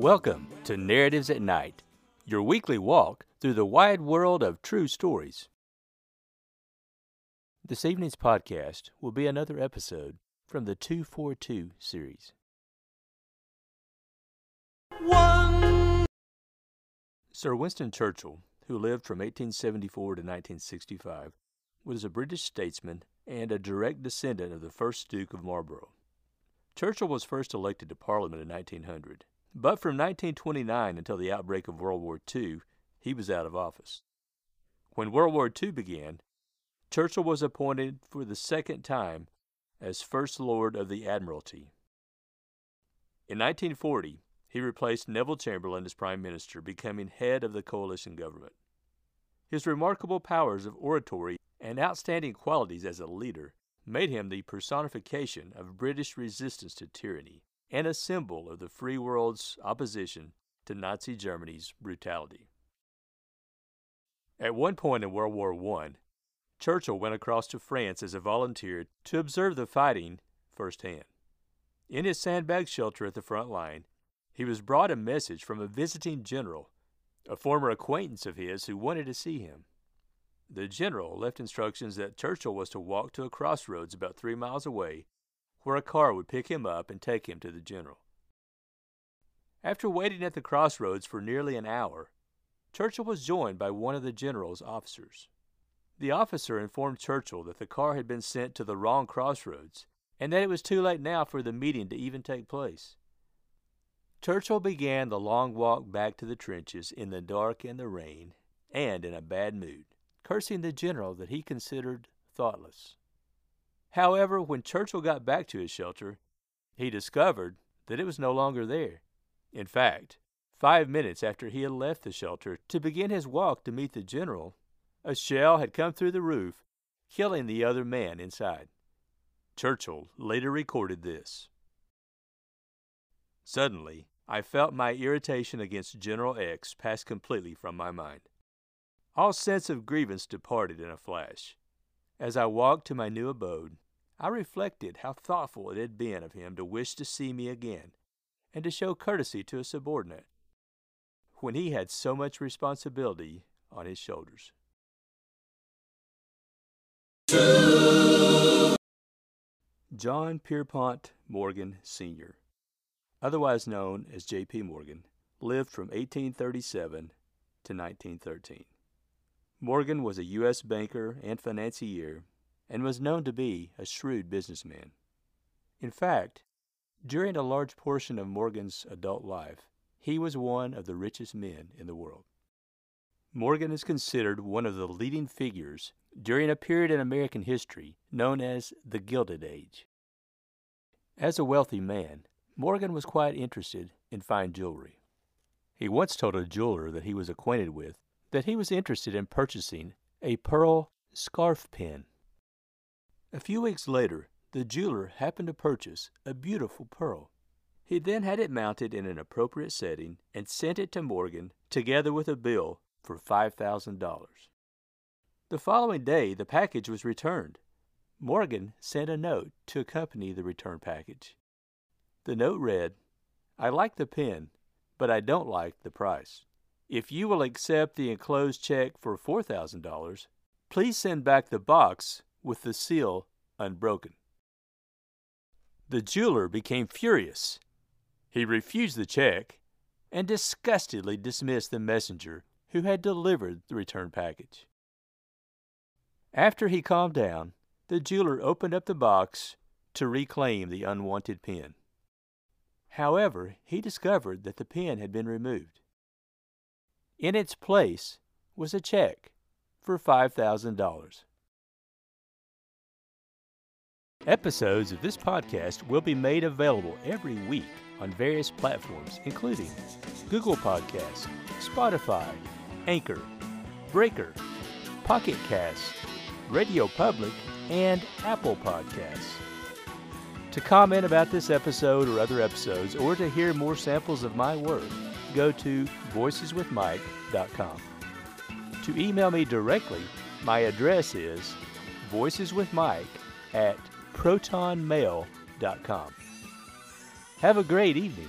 Welcome to Narratives at Night, your weekly walk through the wide world of true stories. This evening's podcast will be another episode from the 242 series. One. Sir Winston Churchill, who lived from 1874 to 1965, was a British statesman and a direct descendant of the first Duke of Marlborough. Churchill was first elected to Parliament in 1900, but from 1929 until the outbreak of World War II, he was out of office. When World War II began, Churchill was appointed for the second time as First Lord of the Admiralty. In 1940, he replaced Neville Chamberlain as Prime Minister, becoming head of the coalition government. His remarkable powers of oratory and outstanding qualities as a leader made him the personification of British resistance to tyranny and a symbol of the free world's opposition to Nazi Germany's brutality. At one point in World War I, Churchill went across to France as a volunteer to observe the fighting firsthand. In his sandbag shelter at the front line, he was brought a message from a visiting general, a former acquaintance of his who wanted to see him. The general left instructions that Churchill was to walk to a crossroads about three miles away, where a car would pick him up and take him to the general. After waiting at the crossroads for nearly an hour, Churchill was joined by one of the general's officers. The officer informed Churchill that the car had been sent to the wrong crossroads and that it was too late now for the meeting to even take place. Churchill began the long walk back to the trenches in the dark and the rain, and in a bad mood, cursing the general that he considered thoughtless. However, when Churchill got back to his shelter, he discovered that it was no longer there. In fact, five minutes after he had left the shelter to begin his walk to meet the general, a shell had come through the roof, killing the other man inside. Churchill later recorded this. Suddenly, I felt my irritation against General X pass completely from my mind. All sense of grievance departed in a flash. As I walked to my new abode, I reflected how thoughtful it had been of him to wish to see me again and to show courtesy to a subordinate when he had so much responsibility on his shoulders. John Pierpont Morgan, Sr., otherwise known as J.P. Morgan, lived from 1837 to 1913. Morgan was a U.S. banker and financier and was known to be a shrewd businessman. In fact, during a large portion of Morgan's adult life, he was one of the richest men in the world. Morgan is considered one of the leading figures during a period in American history known as the Gilded Age. As a wealthy man, Morgan was quite interested in fine jewelry. He once told a jeweler that he was acquainted with that he was interested in purchasing a pearl scarf pin. A few weeks later, the jeweler happened to purchase a beautiful pearl. He then had it mounted in an appropriate setting and sent it to Morgan together with a bill for $5,000. The following day, the package was returned. Morgan sent a note to accompany the return package. The note read, I like the pen, but I don't like the price. If you will accept the enclosed check for $4,000, please send back the box with the seal unbroken. The jeweler became furious. He refused the check and disgustedly dismissed the messenger who had delivered the return package. After he calmed down, the jeweler opened up the box to reclaim the unwanted pen. However, he discovered that the pen had been removed. In its place was a check for $5,000. Episodes of this podcast will be made available every week on various platforms, including Google Podcasts, Spotify, Anchor, Breaker, Pocket Cast, Radio Public, and Apple Podcasts. To comment about this episode or other episodes, or to hear more samples of my work, go to voiceswithmike.com. To email me directly, my address is voiceswithmike at protonmail.com. Have a great evening.